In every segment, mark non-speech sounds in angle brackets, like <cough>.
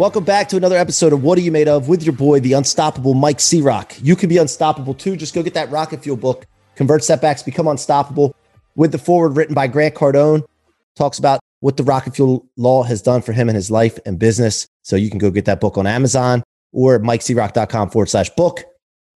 Welcome back to another episode of What Are You Made Of with your boy, the unstoppable Mike C-Rock. You can be unstoppable too. Just go get that Rocket Fuel book, Convert Setbacks, Become Unstoppable, with the forward written by Grant Cardone. Talks about what the Rocket Fuel law has done for him in his life and business. So you can go get that book on Amazon or mikecroc.com forward slash book.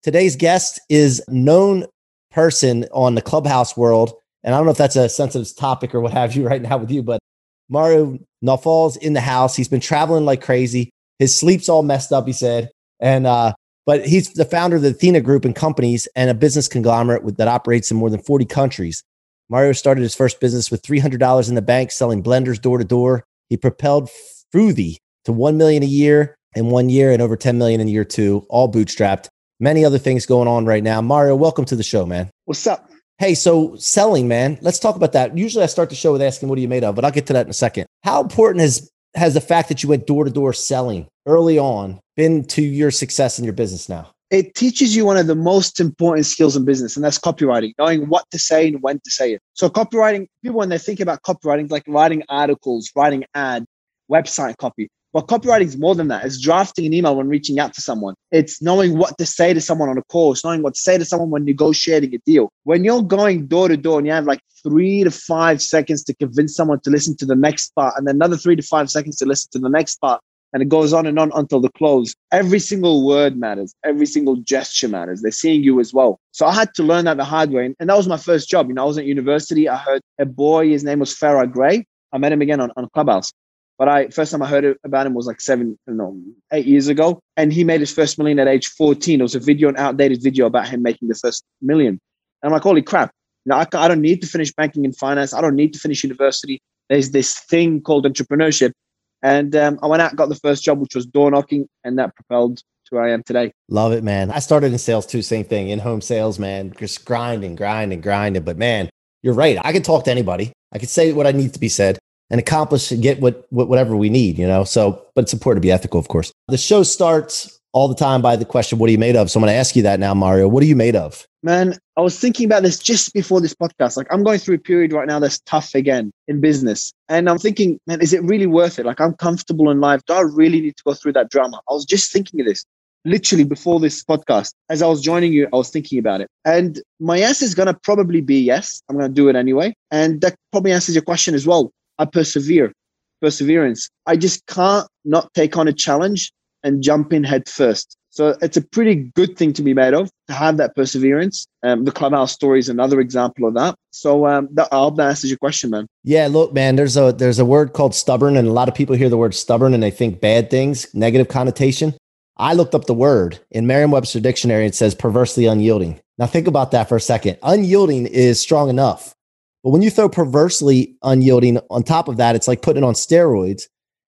Today's guest is known person on the clubhouse world. And I don't know if that's a sensitive topic or what have you right now with you, but Mario Nawfal's in the house. He's been traveling like crazy. His sleep's all messed up, he said. And uh, but he's the founder of the Athena Group and companies and a business conglomerate with, that operates in more than 40 countries. Mario started his first business with $300 in the bank, selling blenders door to door. He propelled Froothie to 1 million a year in one year and over 10 million in year two, all bootstrapped. Many other things going on right now. Mario, welcome to the show, man. What's up? Hey, so selling, man. Let's talk about that. Usually I start the show with asking what are you made of, but I'll get to that in a second. How important has has the fact that you went door to door selling early on been to your success in your business now? It teaches you one of the most important skills in business, and that's copywriting, knowing what to say and when to say it. So, copywriting, people, when they think about copywriting, like writing articles, writing ad, website copy. But copywriting is more than that. It's drafting an email when reaching out to someone. It's knowing what to say to someone on a call. It's knowing what to say to someone when negotiating a deal. When you're going door to door and you have like three to five seconds to convince someone to listen to the next part, and another three to five seconds to listen to the next part, and it goes on and on until the close. Every single word matters. Every single gesture matters. They're seeing you as well. So I had to learn that the hard way. And that was my first job. You know, I was at university. I heard a boy, his name was Farrah Gray. I met him again on, on Clubhouse. But I first time I heard about him was like seven, no, eight years ago, and he made his first million at age 14. It was a video, an outdated video about him making the first million. And I'm like, holy crap! Now I, I don't need to finish banking and finance. I don't need to finish university. There's this thing called entrepreneurship, and um, I went out, got the first job, which was door knocking, and that propelled to where I am today. Love it, man. I started in sales too, same thing, in home sales, man. Just grinding, grinding, grinding. But man, you're right. I can talk to anybody. I can say what I need to be said and accomplish and get what, what whatever we need, you know. So, but it's important to be ethical, of course. The show starts all the time by the question, "What are you made of?" So I'm going to ask you that now, Mario. What are you made of? Man, I was thinking about this just before this podcast. Like, I'm going through a period right now that's tough again in business, and I'm thinking, man, is it really worth it? Like, I'm comfortable in life. Do I really need to go through that drama? I was just thinking of this literally before this podcast. As I was joining you, I was thinking about it, and my answer is going to probably be yes. I'm going to do it anyway, and that probably answers your question as well. I persevere, perseverance. I just can't not take on a challenge and jump in head first. So it's a pretty good thing to be made of to have that perseverance. Um, the clubhouse story is another example of that. So um, that, I hope that answers your question, man. Yeah, look, man. There's a there's a word called stubborn, and a lot of people hear the word stubborn and they think bad things, negative connotation. I looked up the word in Merriam-Webster dictionary. It says perversely unyielding. Now think about that for a second. Unyielding is strong enough. But when you throw perversely unyielding on top of that, it's like putting it on steroids.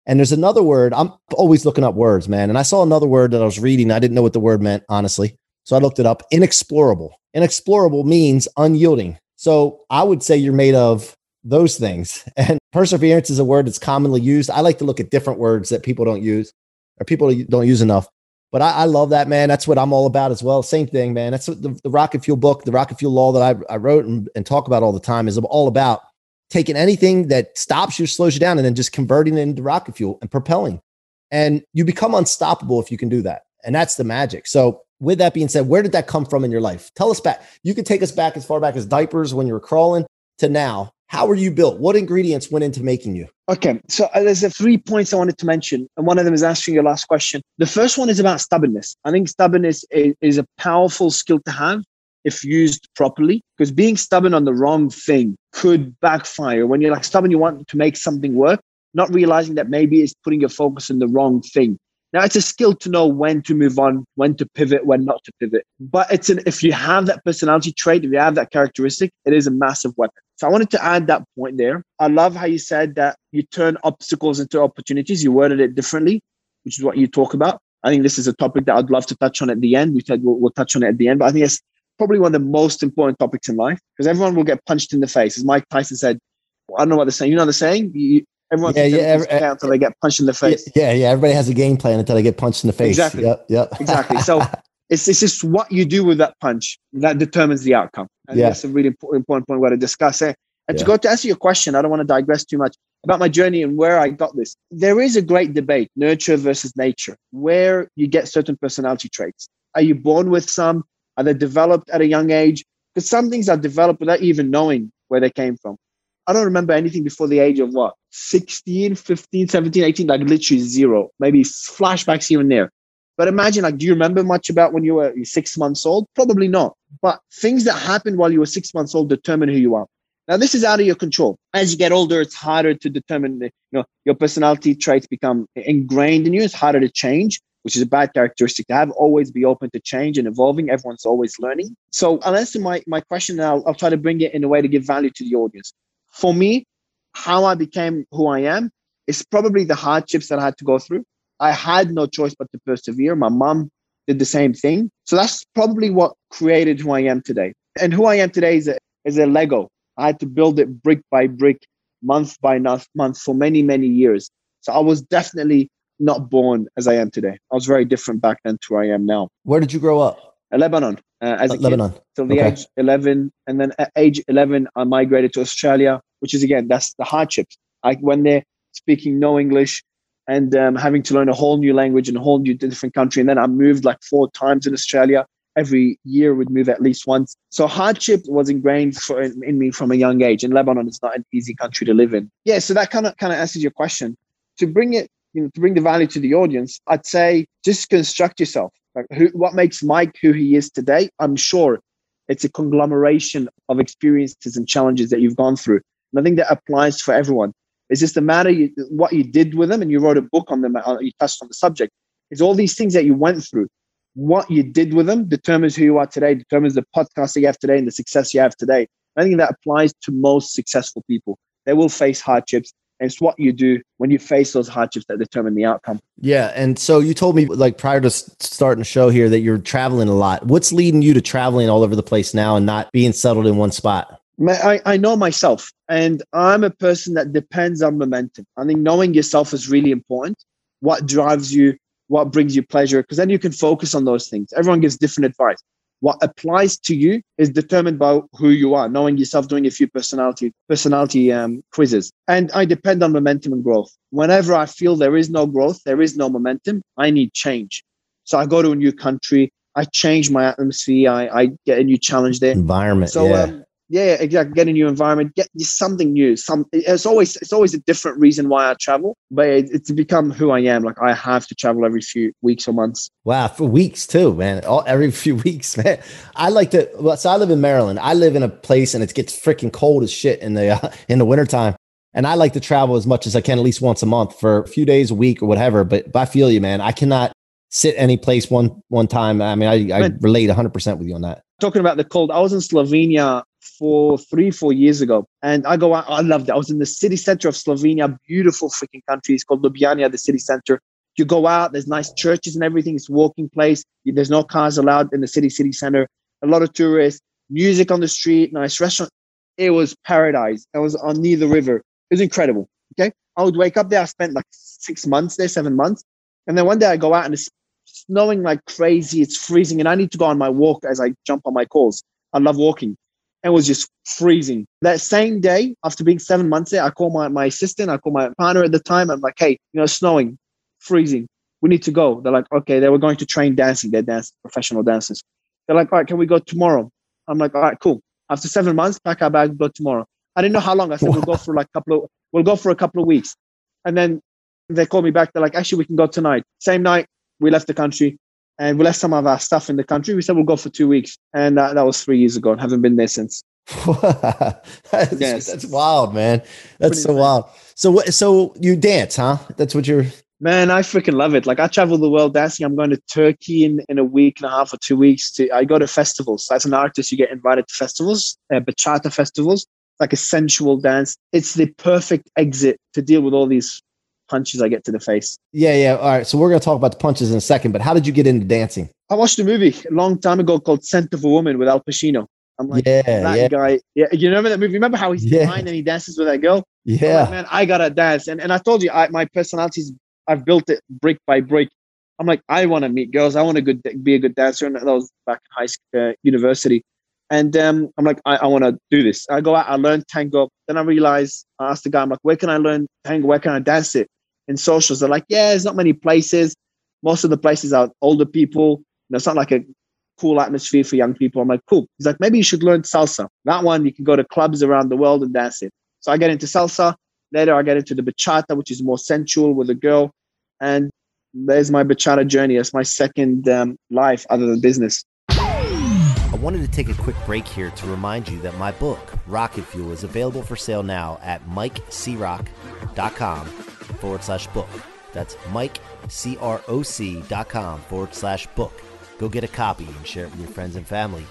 And there's another word. I'm always looking up words, man. And I saw another word that I was reading. I didn't know what the word meant, honestly. So I looked it up. Inexplorable. Inexplorable means unyielding. So I would say you're made of those things. <laughs> And perseverance is a word that's commonly used. I like to look at different words that people don't use or people don't use enough. But I, I, love that, man. That's what I'm all about as well. Same thing, man. That's what the, the Rocket Fuel book, the Rocket Fuel law that I, I wrote and, and talk about all the time is all about taking anything that stops you, slows you down, and then just converting it into rocket fuel and propelling. And you become unstoppable if you can do that. And that's the magic. So, with that being said, where did that come from in your life? Tell us back. You can take us back as far back as diapers when you were crawling to now. How were you built? What ingredients went into making you? Okay, so uh, there's a three points I wanted to mention, and one of them is answering your last question. The first one is about stubbornness. I think stubbornness is, is a powerful skill to have if used properly, because being stubborn on the wrong thing could backfire. When you're like stubborn, you want to make something work, not realizing that maybe it's putting your focus on the wrong thing. Now it's a skill to know when to move on, when to pivot, when not to pivot. But it's an if you have that personality trait, if you have that characteristic, it is a massive weapon. So I wanted to add that point there. I love how you said that you turn obstacles into opportunities. You worded it differently, which is what you talk about. I think this is a topic that I'd love to touch on at the end. We said we'll, we'll touch on it at the end, but I think it's probably one of the most important topics in life because everyone will get punched in the face. As Mike Tyson said, I don't know what they're saying. You know the saying? You, everyone yeah, yeah, every, until they get punched in the face. Yeah, yeah. Everybody has a game plan until they get punched in the face. Exactly. Yep. Yep. exactly. So <laughs> it's, it's just what you do with that punch that determines the outcome. And yeah. that's a really important, important point where to discuss it. And yeah. to go to answer your question, I don't want to digress too much about my journey and where I got this. There is a great debate, nurture versus nature, where you get certain personality traits. Are you born with some? Are they developed at a young age? Because some things are developed without even knowing where they came from. I don't remember anything before the age of what, 16, 15, 17, 18, like literally zero, maybe flashbacks here and there. But imagine, like, do you remember much about when you were six months old? Probably not. But things that happened while you were six months old determine who you are. Now, this is out of your control. As you get older, it's harder to determine, you know, your personality traits become ingrained in you. It's harder to change, which is a bad characteristic to have. Always be open to change and evolving. Everyone's always learning. So I'll answer my, my question and I'll, I'll try to bring it in a way to give value to the audience. For me, how I became who I am is probably the hardships that I had to go through. I had no choice but to persevere. My mom did the same thing. So that's probably what created who I am today. And who I am today is a, is a Lego I had to build it brick by brick, month by month for many, many years. So I was definitely not born as I am today. I was very different back then to where I am now. Where did you grow up? Uh, Lebanon. Uh, as a Lebanon. kid, till the okay. age 11. And then at age 11, I migrated to Australia, which is again, that's the hardships. I they're speaking no English and um, having to learn a whole new language and a whole new different country. And then I moved like four times in Australia every year would move at least once. So hardship was ingrained for, in, in, me from a young age. And Lebanon is not an easy country to live in. Yeah, so that kind of kind of answers your question. To bring it, you know, to bring the value to the audience, I'd say just construct yourself. Like who, what makes Mike who he is today? I'm sure it's a conglomeration of experiences and challenges that you've gone through. And I think that applies for everyone. It's just a matter you, what you did with them, and you wrote a book on them. Uh, you touched on the subject. Is all these things that you went through what you did with them determines who you are today, determines the podcast that you have today and the success you have today. I think that applies to most successful people. They will face hardships. And it's what you do when you face those hardships that determine the outcome. Yeah. And so you told me, like, prior to starting the show here, that you're traveling a lot. What's leading you to traveling all over the place now and not being settled in one spot? I, I know myself, and I'm a person that depends on momentum. I think knowing yourself is really important. What drives you, what brings you pleasure because then you can focus on those things everyone gives different advice what applies to you is determined by who you are knowing yourself doing a few personality personality um, quizzes and i depend on momentum and growth whenever i feel there is no growth there is no momentum i need change so i go to a new country i change my atmosphere i, I get a new challenge there environment so yeah. um, yeah exactly. Get a new environment. Get something new. Some it's always it's always a different reason why i travel but it, it's become who i am. Like i have to travel every few weeks or months. Wow for weeks too man. All every <laughs> few weeks man. I like to well so i live in maryland. I live in a place and it gets freaking cold as shit in the uh, <laughs> in the wintertime. And I like to travel as much as I can, at least once a month for a few days, a week, or whatever. But, but I feel you, man. I cannot sit any place one one time. I mean, I, I relate 100 percent with you on that. Talking about the cold, I was in Slovenia for three, four years ago. And I go out, I loved it. I was in the city center of Slovenia, beautiful freaking country. It's called Ljubljana, the city center. You go out, there's nice churches and everything. It's walking place. There's no cars allowed in the city, city center. A lot of tourists, music on the street, nice restaurant. It was paradise. I was on near the river. It was incredible. Okay. I would wake up there. I spent like six months there, seven months. And then one day I go out and it's snowing like crazy. It's freezing. And I need to go on my walk as I jump on my calls. I love walking and was just freezing. That same day, after being seven months there, I call my, my assistant, I call my partner at the time. I'm like, hey, you know, snowing, freezing. We need to go. They're like, okay, they were going to train dancing. They're dance professional dancers. They're like, all right, can we go tomorrow? I'm like, all right, cool. After seven months, pack our bags, go tomorrow. I didn't know how long. I said, we'll go for like a couple of, we'll go for a couple of weeks. And then they called me back. They're like, actually, we can go tonight. Same night, we left the country and we left some of our stuff in the country. We said we'll go for two weeks, and uh, that was three years ago, and haven't been there since. <laughs> that's, Yes. that's wild, man. That's Pretty so insane. wild. So what? So you dance, huh? That's what you're. Man, I freaking love it. Like I travel the world dancing. I'm going to Turkey in, in a week and a half or two weeks. To I go to festivals. As an artist, you get invited to festivals, uh, bachata festivals, like a sensual dance. It's the perfect exit to deal with all these punches I get to the face. Yeah, yeah. All right. So we're gonna talk about the punches in a second. But how did you get into dancing? I watched a movie a long time ago called Scent of a Woman with Al Pacino. I'm like, yeah, that yeah, guy. Yeah, you remember that movie? Remember how he's Yeah. blind and he dances with that girl? I'm like, yeah. man, I gotta dance. And and I told you, I, my personality's I've built it brick by brick. I'm like, I want to meet girls. I want to good be a good dancer. And that was back in high school, uh, university. And um, I'm like, I, I want to do this. I go out, I learn tango. Then I realize, I asked the guy, I'm like, where can I learn tango? Where can I dance it? In socials, they're like, yeah, there's not many places. Most of the places are older people. You know, it's not like a cool atmosphere for young people. I'm like, cool. He's like, maybe you should learn salsa. That one, you can go to clubs around the world and dance it. So I get into salsa. Later, I get into the bachata, which is more sensual with a girl. And there's my bachata journey. That's my second um, life other than business. I wanted to take a quick break here to remind you that my book, Rocket Fuel, is available for sale now at mikecroc.com forward slash book. That's mikecroc.com forward slash book. Go get a copy and share it with your friends and family.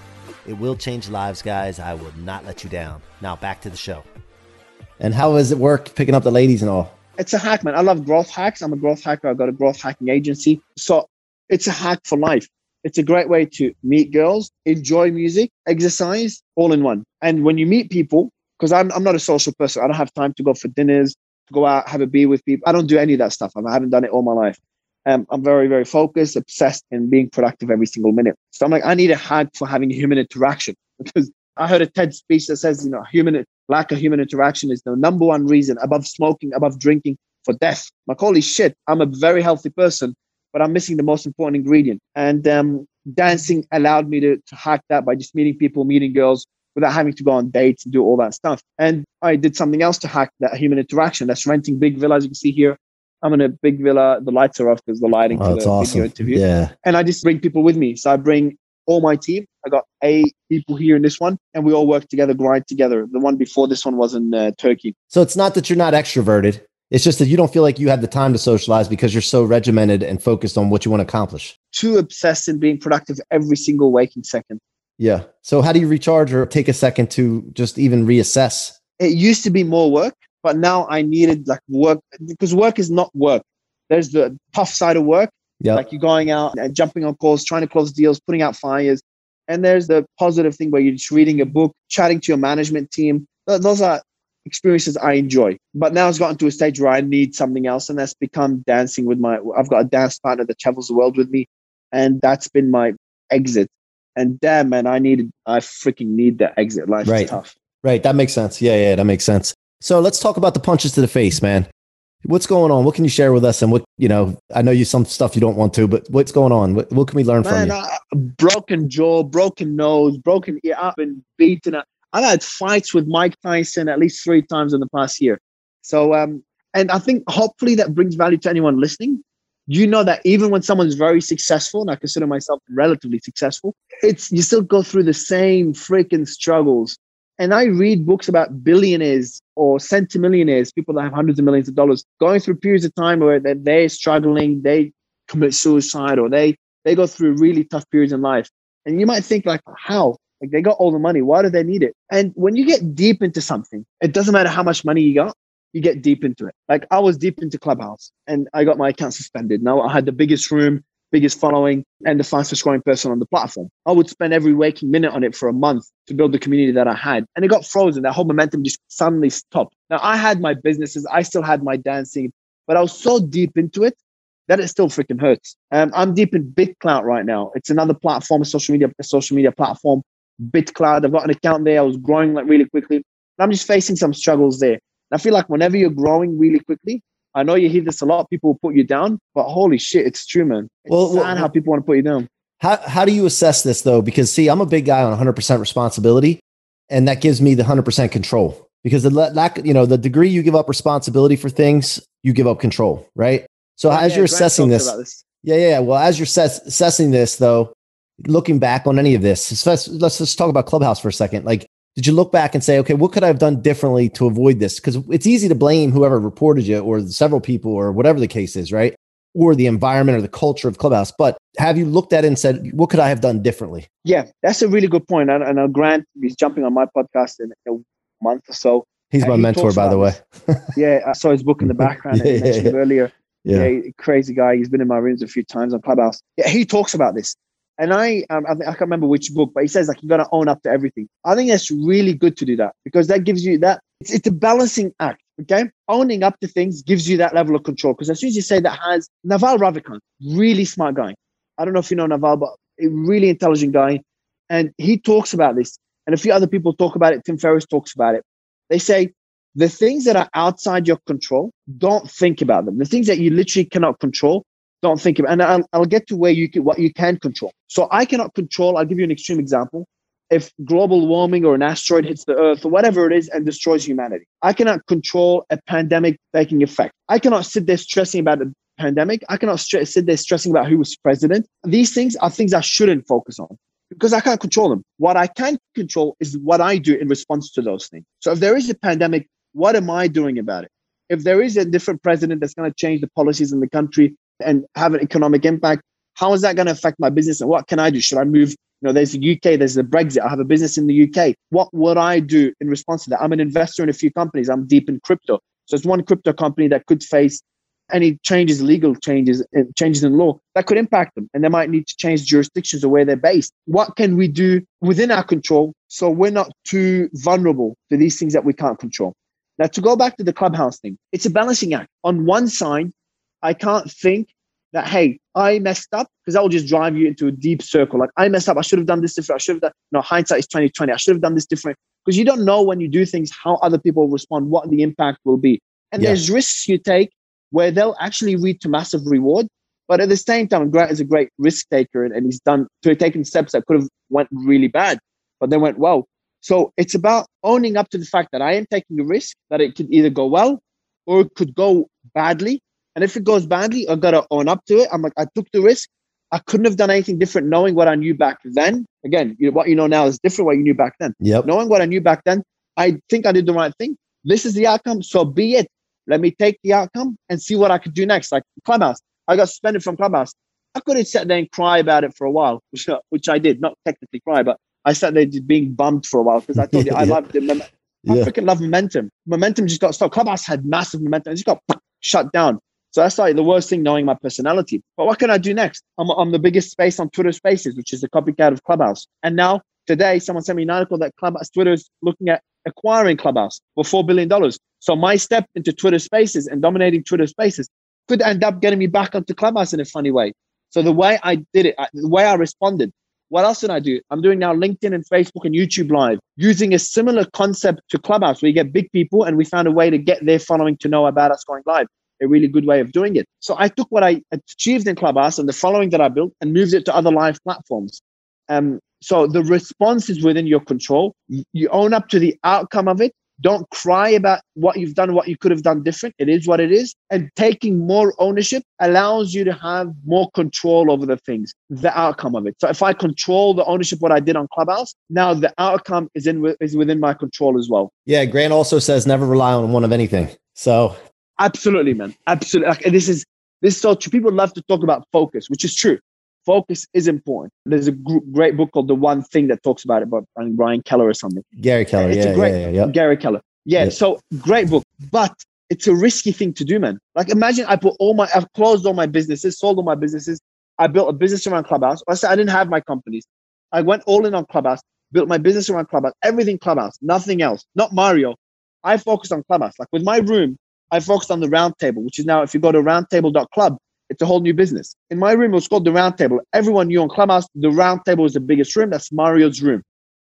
It will change lives, guys. I will not let you down. Now back to the show. And how has it worked picking up the ladies and all? It's a hack, man. I love growth hacks. I'm a growth hacker. I've got a growth hacking agency. So it's a hack for life. It's a great way to meet girls, enjoy music, exercise, all in one. And when you meet people, because I'm, I'm not a social person, I don't have time to go for dinners, go out, have a beer with people. I don't do any of that stuff. I haven't done it all my life. Um, I'm very, very focused, obsessed, and being productive every single minute. So I'm like, I need a hack for having human interaction <laughs> because I heard a TED speech that says, you know, human lack of human interaction is the number one reason above smoking, above drinking for death. I'm like, holy shit, I'm a very healthy person, but I'm missing the most important ingredient. And um, dancing allowed me to, to hack that by just meeting people, meeting girls without having to go on dates and do all that stuff. And I did something else to hack that human interaction. That's renting big villas. You can see here, I'm in a big villa. The lights are off because the lighting Oh, for the awesome. video interview Yeah. and I just bring people with me. So I bring all my team. I got eight people here in this one, and we all work together, grind together. The one before this one was in uh, Turkey. So it's not that you're not extroverted. It's just that you don't feel like you have the time to socialize because you're so regimented and focused on what you want to accomplish. Too obsessed in being productive every single waking second. Yeah. So how do you recharge or take a second to just even reassess? It used to be more work, but now I needed like work because work is not work. There's the tough side of work, Yeah. like you're going out and jumping on calls, trying to close deals, putting out fires. And there's the positive thing where you're just reading a book, chatting to your management team. Those are experiences I enjoy. But now it's gotten to a stage where I need something else, and that's become dancing with my. I've got a dance partner that travels the world with me, and that's been my exit. And damn, man, I needed, I freaking need that exit. Life Right. is tough. Right. That makes sense. Yeah. Yeah. That makes sense. So let's talk about the punches to the face, man. What's going on? What can you share with us? And what, you know, I know you some stuff you don't want to, but what's going on? What, what can we learn Man, from you? I, broken jaw, broken nose, broken ear. I've been beaten up. I've had fights with Mike Tyson at least three times in the past year. So, um, and I think hopefully that brings value to anyone listening. You know that even when someone's very successful, and I consider myself relatively successful, it's you still go through the same freaking struggles. And I read books about billionaires or centimillionaires, people that have hundreds of millions of dollars, going through periods of time where they're, they're struggling, they commit suicide, or they they go through really tough periods in life. And you might think like, how? Like they got all the money. Why do they need it? And when you get deep into something, it doesn't matter how much money you got, you get deep into it. Like I was deep into Clubhouse and I got my account suspended. Now I had the biggest room, biggest following, and the fastest growing person on the platform. I would spend every waking minute on it for a month to build the community that I had. And it got frozen. That whole momentum just suddenly stopped. Now I had my businesses, I still had my dancing, but I was so deep into it that it still freaking hurts. Um, I'm deep in BitClout right now. It's another platform, a social media, a social media platform. BitClout. I've got an account there. I was growing like really quickly. And I'm just facing some struggles there. I feel like whenever you're growing really quickly, I know you hear this a lot. People will put you down, but holy shit, it's true, man. It's Well, sad well- how people want to put you down. How, how do you assess this though? Because see, I'm a big guy on 100% responsibility and that gives me the 100% control because the lack, you know, the degree you give up responsibility for things, you give up control, right? So as Yeah, you're assessing this, this. Yeah, yeah. yeah. Well, as you're assess- assessing this, though, looking back on any of this, especially, let's just talk about Clubhouse for a second. Like, did you look back and say, okay, what could I have done differently to avoid this? Because it's easy to blame whoever reported you or several people or whatever the case is, right? Or the environment or the culture of Clubhouse. But have you looked at it and said, what could I have done differently? Yeah, that's a really good point. And, and Grant is jumping on my podcast in a month or so. He's my he mentor, by the way. <laughs> yeah, I saw his book in the background <laughs> yeah, mentioned yeah. earlier. Yeah. yeah. crazy guy. He's been in my rooms a few times on Clubhouse. Yeah, he talks about this. And I, um, I, I can't remember which book, but he says like you got to own up to everything. I think that's really good to do that because that gives you that. It's, it's a balancing act. Okay, owning up to things gives you that level of control. Because as soon as you say that, has Naval Ravikant, really smart guy. I don't know if you know Naval, but a really intelligent guy, and he talks about this. And a few other people talk about it. Tim Ferriss talks about it. They say the things that are outside your control, don't think about them. The things that you literally cannot control, don't think about. And I'll, I'll get to where you can, what you can control. So I cannot control. I'll give you an extreme example. If global warming or an asteroid hits the Earth or whatever it is and destroys humanity, I cannot control a pandemic taking effect. I cannot sit there stressing about the pandemic. I cannot st- sit there stressing about who was president. These things are things I shouldn't focus on because I can't control them. What I can control is what I do in response to those things. So if there is a pandemic, what am I doing about it? If there is a different president that's going to change the policies in the country, and have an economic impact. How is that going to affect my business? And what can I do? Should I move? You know, there's the UK, there's the Brexit. I have a business in the UK. What would I do in response to that? I'm an investor in a few companies. I'm deep in crypto. So it's one crypto company that could face any changes, legal changes, uh, changes in law that could impact them. And they might need to change jurisdictions or where they're based. What can we do within our control so we're not too vulnerable to these things that we can't control? Now, to go back to the clubhouse thing, it's a balancing act. On one side, I can't think that, hey, I messed up because that will just drive you into a deep circle. Like, I messed up. I should have done this different. I should have done, no, hindsight is 2020. I should have done this different because you don't know when you do things how other people respond, what the impact will be. And yeah. there's risks you take where they'll actually lead to massive reward. But at the same time, Grant is a great risk taker and, and he's done to taking steps that could have went really bad, but they went well. So it's about owning up to the fact that I am taking a risk that it could either go well or it could go badly. And if it goes badly, I've got to own up to it. I'm like, I took the risk. I couldn't have done anything different knowing what I knew back then. Again, you know, what you know now is different what you knew back then. Yep. Knowing what I knew back then, I think I did the right thing. This is the outcome. So be it. Let me take the outcome and see what I could do next. Like Clubhouse, I got suspended from Clubhouse. I could have sat there and cry about it for a while, which, uh, which I did. Not technically cry, but I sat there just being bummed for a while because I thought you I <laughs> loved the mem- I yeah. freaking love momentum. Momentum just got stopped. Clubhouse had massive momentum. It just got shut down. So that's like the worst thing, knowing my personality. But what can I do next? I'm, I'm the biggest space on Twitter Spaces, which is a copycat of Clubhouse. And now today, someone sent me an article that Clubhouse Twitter is looking at acquiring Clubhouse for four billion dollars. So my step into Twitter Spaces and dominating Twitter Spaces could end up getting me back onto Clubhouse in a funny way. So the way I did it, the way I responded, what else did I do? I'm doing now LinkedIn and Facebook and YouTube Live using a similar concept to Clubhouse where you get big people and we found a way to get their following to know about us going live a really good way of doing it. So I took what I achieved in Clubhouse and the following that I built and moved it to other live platforms. Um, so the response is within your control. You own up to the outcome of it. Don't cry about what you've done, what you could have done different. It is what it is. And taking more ownership allows you to have more control over the things, the outcome of it. So if I control the ownership, what I did on Clubhouse, now the outcome is in is within my control as well. Yeah, Grant also says never rely on one of anything. So Absolutely, man. Absolutely. Like, this is this is so true. People love to talk about focus, which is true. Focus is important. There's a great book called The One Thing that talks about it, by Brian Keller or something. Gary Keller. It's yeah, a great, yeah, yeah, yeah. Gary Keller. Yeah, yeah. So great book, but it's a risky thing to do, man. Like imagine I put all my, I've closed all my businesses, sold all my businesses. I built a business around Clubhouse. I said I didn't have my companies. I went all in on Clubhouse, built my business around Clubhouse, everything Clubhouse, nothing else. Not Mario. I focused on Clubhouse. Like with my room, I focused on the roundtable, which is now, if you go to roundtable.club, it's a whole new business. In my room, it was called the roundtable. Everyone knew on Clubhouse, the roundtable was the biggest room. That's Mario's room.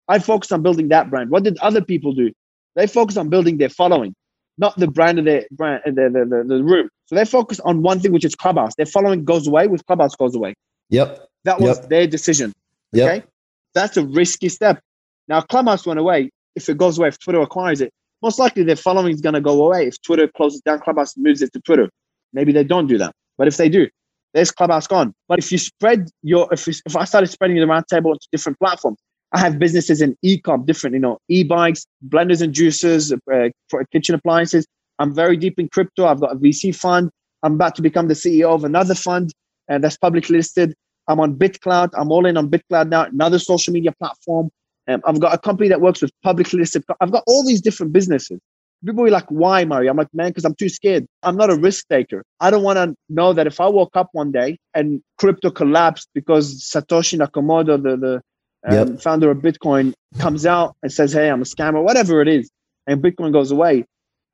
I focused on building that brand. What did other people do? They focused on building their following, not the brand of their brand, uh, the, the, the, the room. So they focus on one thing, which is Clubhouse. Their following goes away with Clubhouse goes away. Yep. That was yep. their decision. Yep. Okay. That's a risky step. Now, Clubhouse went away. If it goes away, if Twitter acquires it, most likely their following is going to go away if Twitter closes down Clubhouse moves it to Twitter. Maybe they don't do that. But if they do, there's Clubhouse gone. But if you spread your, if, if I started spreading the roundtable to different platforms, I have businesses in e-com, different, you know, e-bikes, blenders and juicers, uh, for kitchen appliances. I'm very deep in crypto. I've got a VC fund. I'm about to become the CEO of another fund and uh, that's publicly listed. I'm on BitClout. I'm all in on BitClout now, another social media platform. Um, I've got a company that works with publicly listed. I've got all these different businesses. People are like, why, Mario? I'm like, man, because I'm too scared. I'm not a risk taker. I don't want to know that if I woke up one day and crypto collapsed because Satoshi Nakamoto, the, the um, yep. founder of Bitcoin, comes out and says, hey, I'm a scammer, whatever it is, and Bitcoin goes away,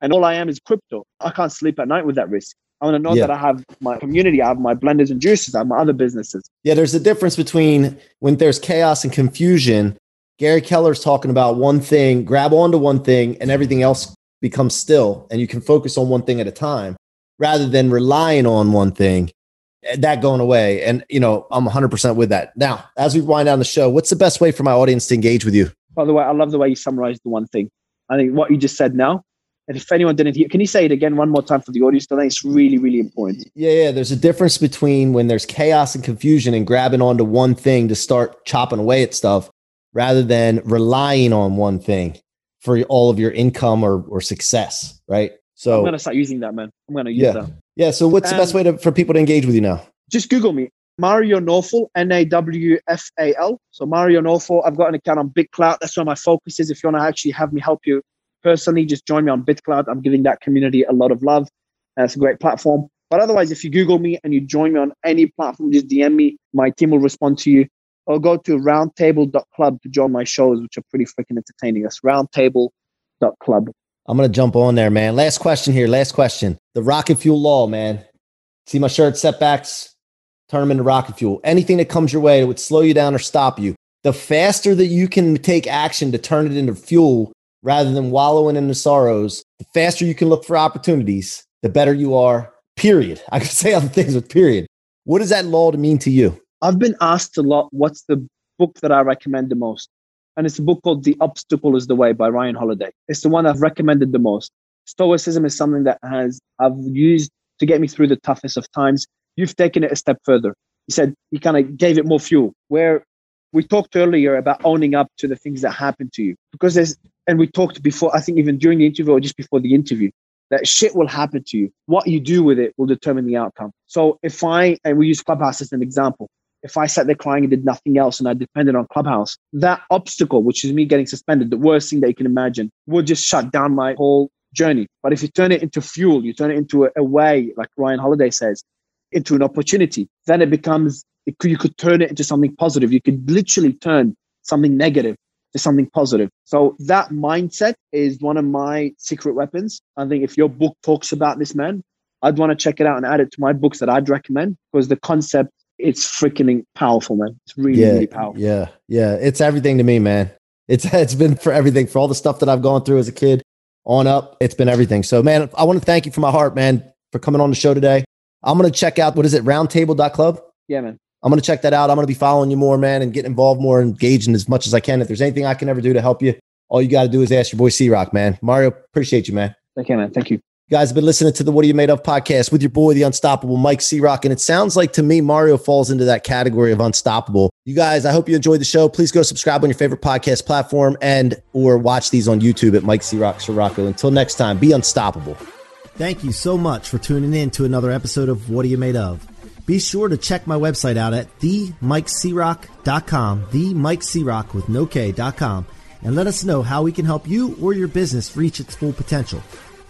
and all I am is crypto. I can't sleep at night with that risk. I want to know yeah. that I have my community, I have my blenders and juices, I have my other businesses. Yeah, there's a difference between when there's chaos and confusion. Gary Keller's talking about one thing, grab onto one thing, and everything else becomes still, and you can focus on one thing at a time rather than relying on one thing. Eh, that going away. And, you know, I'm 100% with that. Now, as we wind down the show, what's the best way for my audience to engage with you? By the way, I love the way you summarized the one thing. I think what you just said now and if anyone didn't hear, can you say it again one more time for the audience? I think it's really, really important. Yeah, yeah. There's a difference between when there's chaos and confusion and grabbing onto one thing to start chopping away at stuff rather than relying on one thing for all of your income or, or success, right? So I'm gonna start using that, man. I'm gonna use yeah. that. Yeah. So what's the best way to, for people to engage with you now? Just Google me. Mario Nawfal, N A W F A L. So Mario Nawfal, I've got an account on BitClout. That's where my focus is. If you want to actually have me help you personally, just join me on BitClout. I'm giving that community a lot of love. Uh, it's a great platform. But otherwise, if you Google me and you join me on any platform, just DM me. My team will respond to you. Or go to roundtable.club to join my shows, which are pretty freaking entertaining. That's roundtable.club. I'm going to jump on there, man. Last question here. Last question. The rocket fuel law, man. See my shirt, setbacks, turn them into rocket fuel. Anything that comes your way that would slow you down or stop you. The faster that you can take action to turn it into fuel, rather than wallowing in the sorrows, the faster you can look for opportunities, the better you are. Period. <laughs> I could say other things with period. What does that law to mean to you? I've been asked a lot what's the book that I recommend the most? And it's a book called The Obstacle is the Way by Ryan Holiday. It's the one I've recommended the most. Stoicism is something that has I've used to get me through the toughest of times. You've taken it a step further. He said he kind of gave it more fuel. Where we talked earlier about owning up to the things that happen to you because there's and we talked before i think even during the interview or just before the interview that shit will happen to you what you do with it will determine the outcome so if i and we use clubhouse as an example if i sat there crying and did nothing else and i depended on clubhouse that obstacle which is me getting suspended the worst thing that you can imagine will just shut down my whole journey but if you turn it into fuel you turn it into a, a way like ryan holiday says into an opportunity then it becomes it you could turn it into something positive. You could literally turn something negative to something positive. So that mindset is one of my secret weapons. I think if your book talks about this man, I'd want to check it out and add it to my books that I'd recommend because the concept it's freaking powerful, man. It's really, yeah, really powerful. Yeah, yeah. It's everything to me, man. It's <laughs> it's been for everything, for all the stuff that I've gone through as a kid on up. It's been everything. So, man, I want to thank you from my heart, man, for coming on the show today. I'm gonna check out what is it, roundtable.club? Yeah, man. I'm going to check that out. I'm going to be following you more, man, and get involved more, engaged in as much as I can. If there's anything I can ever do to help you, all you got to do is ask your boy C Rock, man. Mario, appreciate you, man. Thank you, man. Thank you. You guys have been listening to the What Are You Made Of podcast with your boy, the unstoppable Mike C Rock. And it sounds like to me, Mario falls into that category of unstoppable. You guys, I hope you enjoyed the show. Please go subscribe on your favorite podcast platform and or watch these on YouTube at Mike C Rock Ciorrocco. Until next time, be unstoppable. Thank you so much for tuning in to another episode of What Are You Made Of? Be sure to check my website out at themikecroc.com, themikecroc with no K.com, and let us know how we can help you or your business reach its full potential.